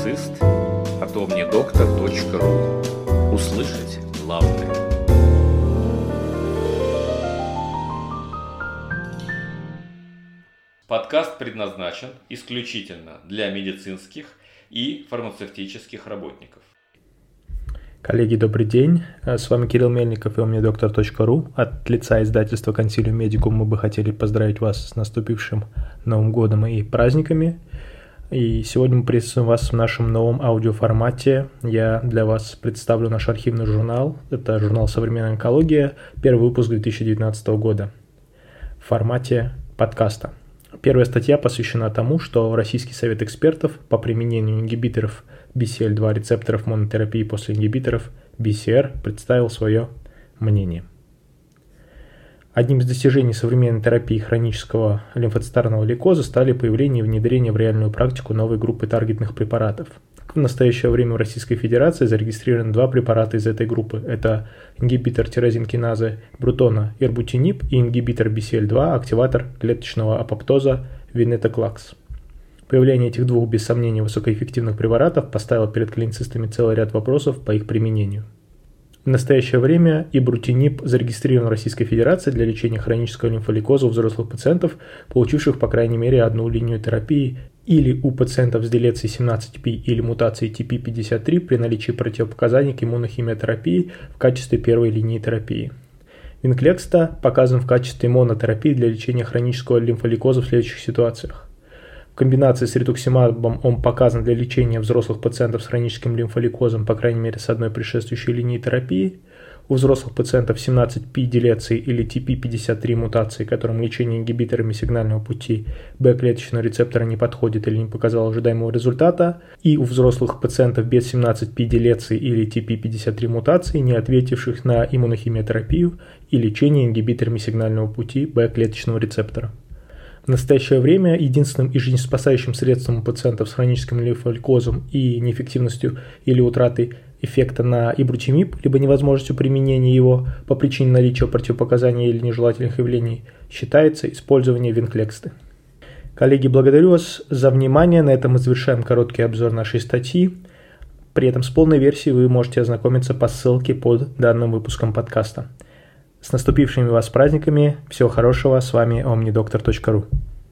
публицист omnidoctor.ru Услышать главное. Подкаст предназначен исключительно для медицинских и фармацевтических работников. Коллеги, добрый день. С вами Кирилл Мельников и omnidoctor.ru. От лица издательства Консилиум Медикум мы бы хотели поздравить вас с наступившим Новым годом и праздниками. И сегодня мы приветствуем вас в нашем новом аудиоформате. Я для вас представлю наш архивный журнал. Это журнал «Современная онкология», первый выпуск 2019 года в формате подкаста. Первая статья посвящена тому, что Российский совет экспертов по применению ингибиторов BCL2 рецепторов монотерапии после ингибиторов BCR представил свое мнение. Одним из достижений современной терапии хронического лимфоцитарного лейкоза стали появление и внедрение в реальную практику новой группы таргетных препаратов. В настоящее время в Российской Федерации зарегистрированы два препарата из этой группы. Это ингибитор тирозинкиназы брутона ирбутинип и ингибитор BCL2, активатор клеточного апоптоза винетоклакс. Появление этих двух, без сомнения, высокоэффективных препаратов поставило перед клиницистами целый ряд вопросов по их применению – в настоящее время ибрутинип зарегистрирован в Российской Федерации для лечения хронического лимфоликоза у взрослых пациентов, получивших по крайней мере одну линию терапии или у пациентов с делецией 17P или мутацией TP53 при наличии противопоказаний к иммунохимиотерапии в качестве первой линии терапии. Винклекста показан в качестве монотерапии для лечения хронического лимфоликоза в следующих ситуациях комбинации с ретуксимабом он показан для лечения взрослых пациентов с хроническим лимфоликозом, по крайней мере, с одной предшествующей линией терапии. У взрослых пациентов 17P делеции или TP53 мутации, которым лечение ингибиторами сигнального пути Б-клеточного рецептора не подходит или не показало ожидаемого результата. И у взрослых пациентов без 17P делеции или TP53 мутации, не ответивших на иммунохимиотерапию и лечение ингибиторами сигнального пути Б-клеточного рецептора. В настоящее время единственным и жизнеспасающим средством у пациентов с хроническим лимфоликозом и неэффективностью или утратой эффекта на ибрутимиб, либо невозможностью применения его по причине наличия противопоказаний или нежелательных явлений, считается использование винклексты. Коллеги, благодарю вас за внимание. На этом мы завершаем короткий обзор нашей статьи. При этом с полной версией вы можете ознакомиться по ссылке под данным выпуском подкаста. С наступившими вас праздниками. Всего хорошего. С вами omnidoctor.ru.